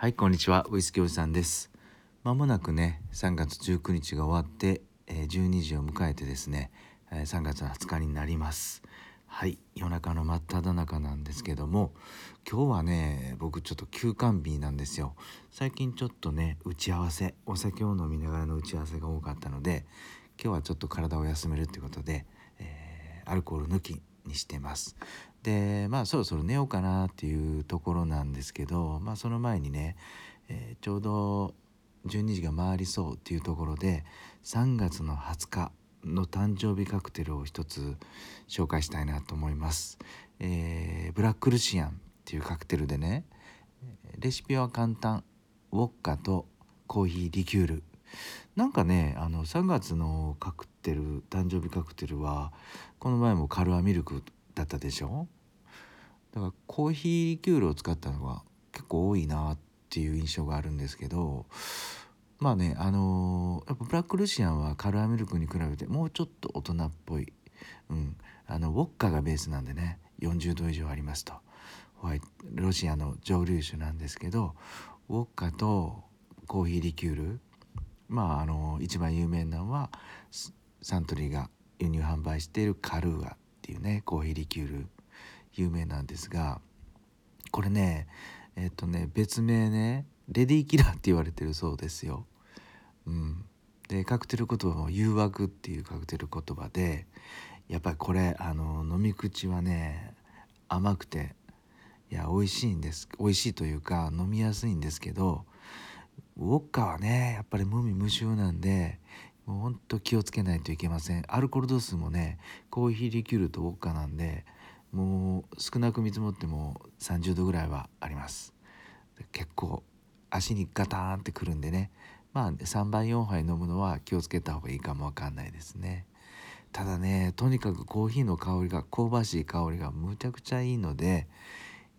はいこんにちは。ウイスキーおじさんです。まもなくね3月19日が終わって、えー、12時を迎えてですね、えー、3月20日になります。はい夜中の真っ只中なんですけども今日はね僕ちょっと休館日なんですよ。最近ちょっとね打ち合わせお酒を飲みながらの打ち合わせが多かったので今日はちょっと体を休めるっていうことで、えー、アルコール抜きにしてます。でまあそろそろ寝ようかなっていうところなんですけどまあその前にね、えー、ちょうど12時が回りそうっていうところで3月の20日の誕生日カクテルを一つ紹介したいなと思います、えー、ブラックルシアンっていうカクテルでねレシピは簡単。ウォッカとコーヒーリキュール。なんかねあの3月のカクテル誕生日カクテルはこの前もカルアミルクだったでしょ？だからコーヒーリキュールを使ったのが結構多いなっていう印象があるんですけどまあねあのー、やっぱブラックルシアンはカルアミルクに比べてもうちょっと大人っぽい、うん、あのウォッカがベースなんでね40度以上ありますと。ホワイトロシアの蒸留酒なんですけどウォッカとコーヒーリキュールまああの一番有名なのはサントリーが輸入販売しているカルーアっていうねコーヒーリキュール。有名なんですがこれねえっとね別名ねレディーキラーって言われてるそうですよ。うん、でカクテル言葉も誘惑っていうカクテル言葉でやっぱりこれあの飲み口はね甘くていや美味しいんです。美味しいというか飲みやすいんですけどウォッカはねやっぱり無味無臭なんでもうほんと気をつけないといけません。アルコール度数もねコーヒーリキュールとウォッカなんでもう少なく見積もっても30度ぐらいはあります。結構足にガターンってくるんでね。まあ3杯4杯飲むのは気をつけた方がいいかもわかんないですね。ただねとにかくコーヒーの香りが香ばしい香りがむちゃくちゃいいので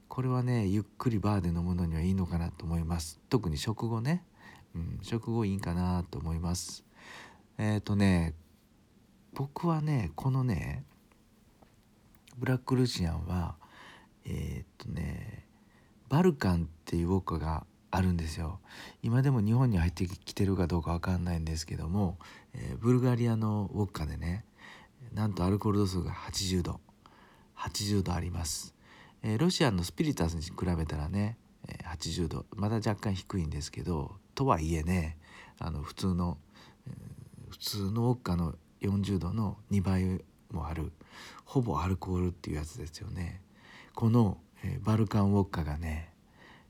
これはねゆっくりバーで飲むのにはいいのかなと思います。特に食後ね、うん、食後いいかなと思います。えっ、ー、とね僕はねこのねブラックルシアンはえっ、ー、とねバルカンっていうウォッカがあるんですよ。今でも日本に入ってきてるかどうか分かんないんですけども、えー、ブルガリアのウォッカでねなんとアルコール度数が80度80度あります、えー、ロシアのスピリタスに比べたらね80度まだ若干低いんですけどとはいえねあの普通の、通のウォッカの40度の2倍もあるほぼアルコールっていうやつですよね。この、えー、バルカンウォッカがね、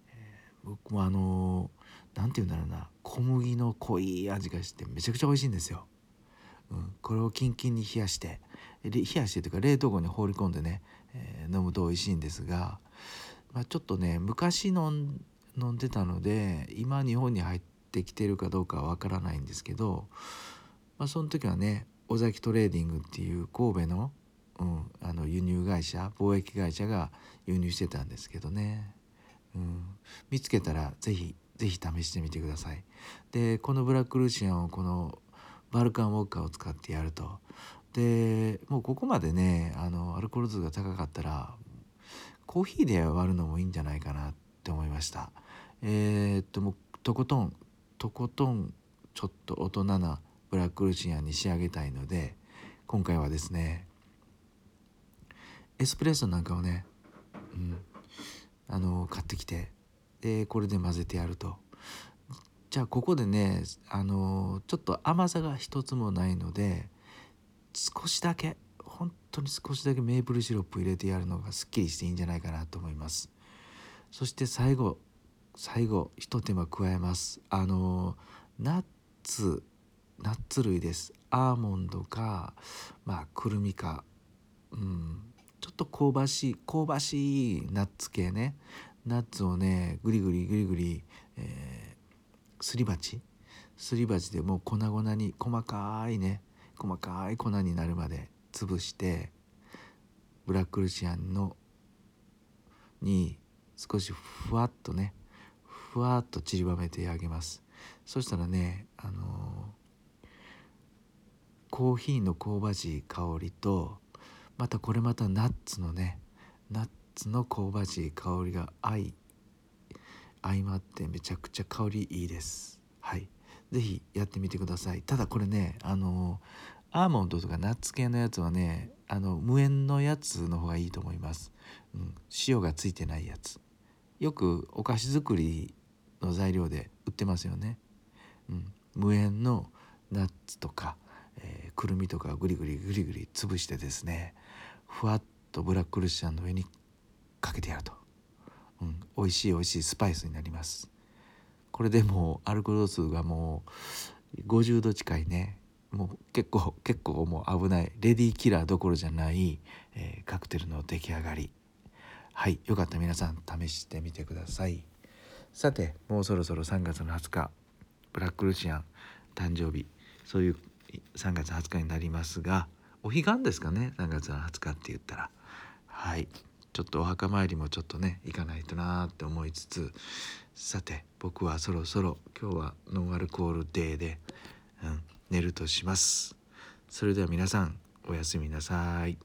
えー、僕もあの何、て言うんだろうな小麦の濃い味がしてめちゃくちゃ美味しいんですよ、うん、これをキンキンに冷やして冷やしてというか冷凍庫に放り込んでね、えー、飲むと美味しいんですが、まあ、ちょっとね昔飲んでたので今日本に入ってきてるかどうかはわからないんですけどまあ、その時はね尾崎トレーディングっていう神戸の,、うん、あの輸入会社貿易会社が輸入してたんですけどね、うん、見つけたら是非是非試してみてください。でこのブラックルーシアンをこのバルカンウォッカーを使ってやると。でもうここまでねあのアルコール度が高かったらコーヒーで割るのもいいんじゃないかなって思いました。えー、っともうとことんとことんちょっと大人なブラックルシアンに仕上げたいので今回はですねエスプレッソなんかをね、うん、あの買ってきてでこれで混ぜてやると。じゃあここでねあのちょっと甘さが一つもないので少しだけ本当に少しだけメープルシロップ入れてやるのがすっきりしていいんじゃないかなと思います。そして最後最後一手間加えます。あのナッツナッツ類です。アーモンドかまあくるみか。うん。ちょっと香ばしい香ばしいナッツ系ね。ナッツをねグリグリグリグリ、えー、すり鉢。すり鉢でもう粉々に細かいね。細かい粉になるまで潰してブラックルシアンのに少しふわっとねふわっと散りばめてあげます。そしたらねあのーコーヒーの香ばしい香りとまたこれまたナッツのねナッツの香ばしい香りが相相まってめちゃくちゃ香りいいです。はい。是非やってみてください。ただこれねあのアーモンドとかナッツ系のやつはねあの無塩のやつの方がいいと思います、うん、塩がついてないやつ。よくお菓子作りの材料で売ってますよね、うん、無塩のナッツとか、くるみとかをグリグリグリグリ潰してですねふわっとブラックルシャンの上にかけてやると、うん、美味しい美味しいスパイスになります。これでもうアルコール度数がもう50度近いね。もう結構結構もう危ない。レディーキラーどころじゃない、えー、カクテルの出来上がり。はいよかった。皆さん試してみてください。さてもうそろそろ3月の20日ブラックルシアン誕生日。そういう3月20日になりますがお彼岸ですかね3月の20日って言ったら。はい。ちょっとお墓参りもちょっとね行かないとなーって思いつつさて僕はそろそろ今日はノンアルコールデーで、うん、寝るとします。それでは皆さんおやすみなさい。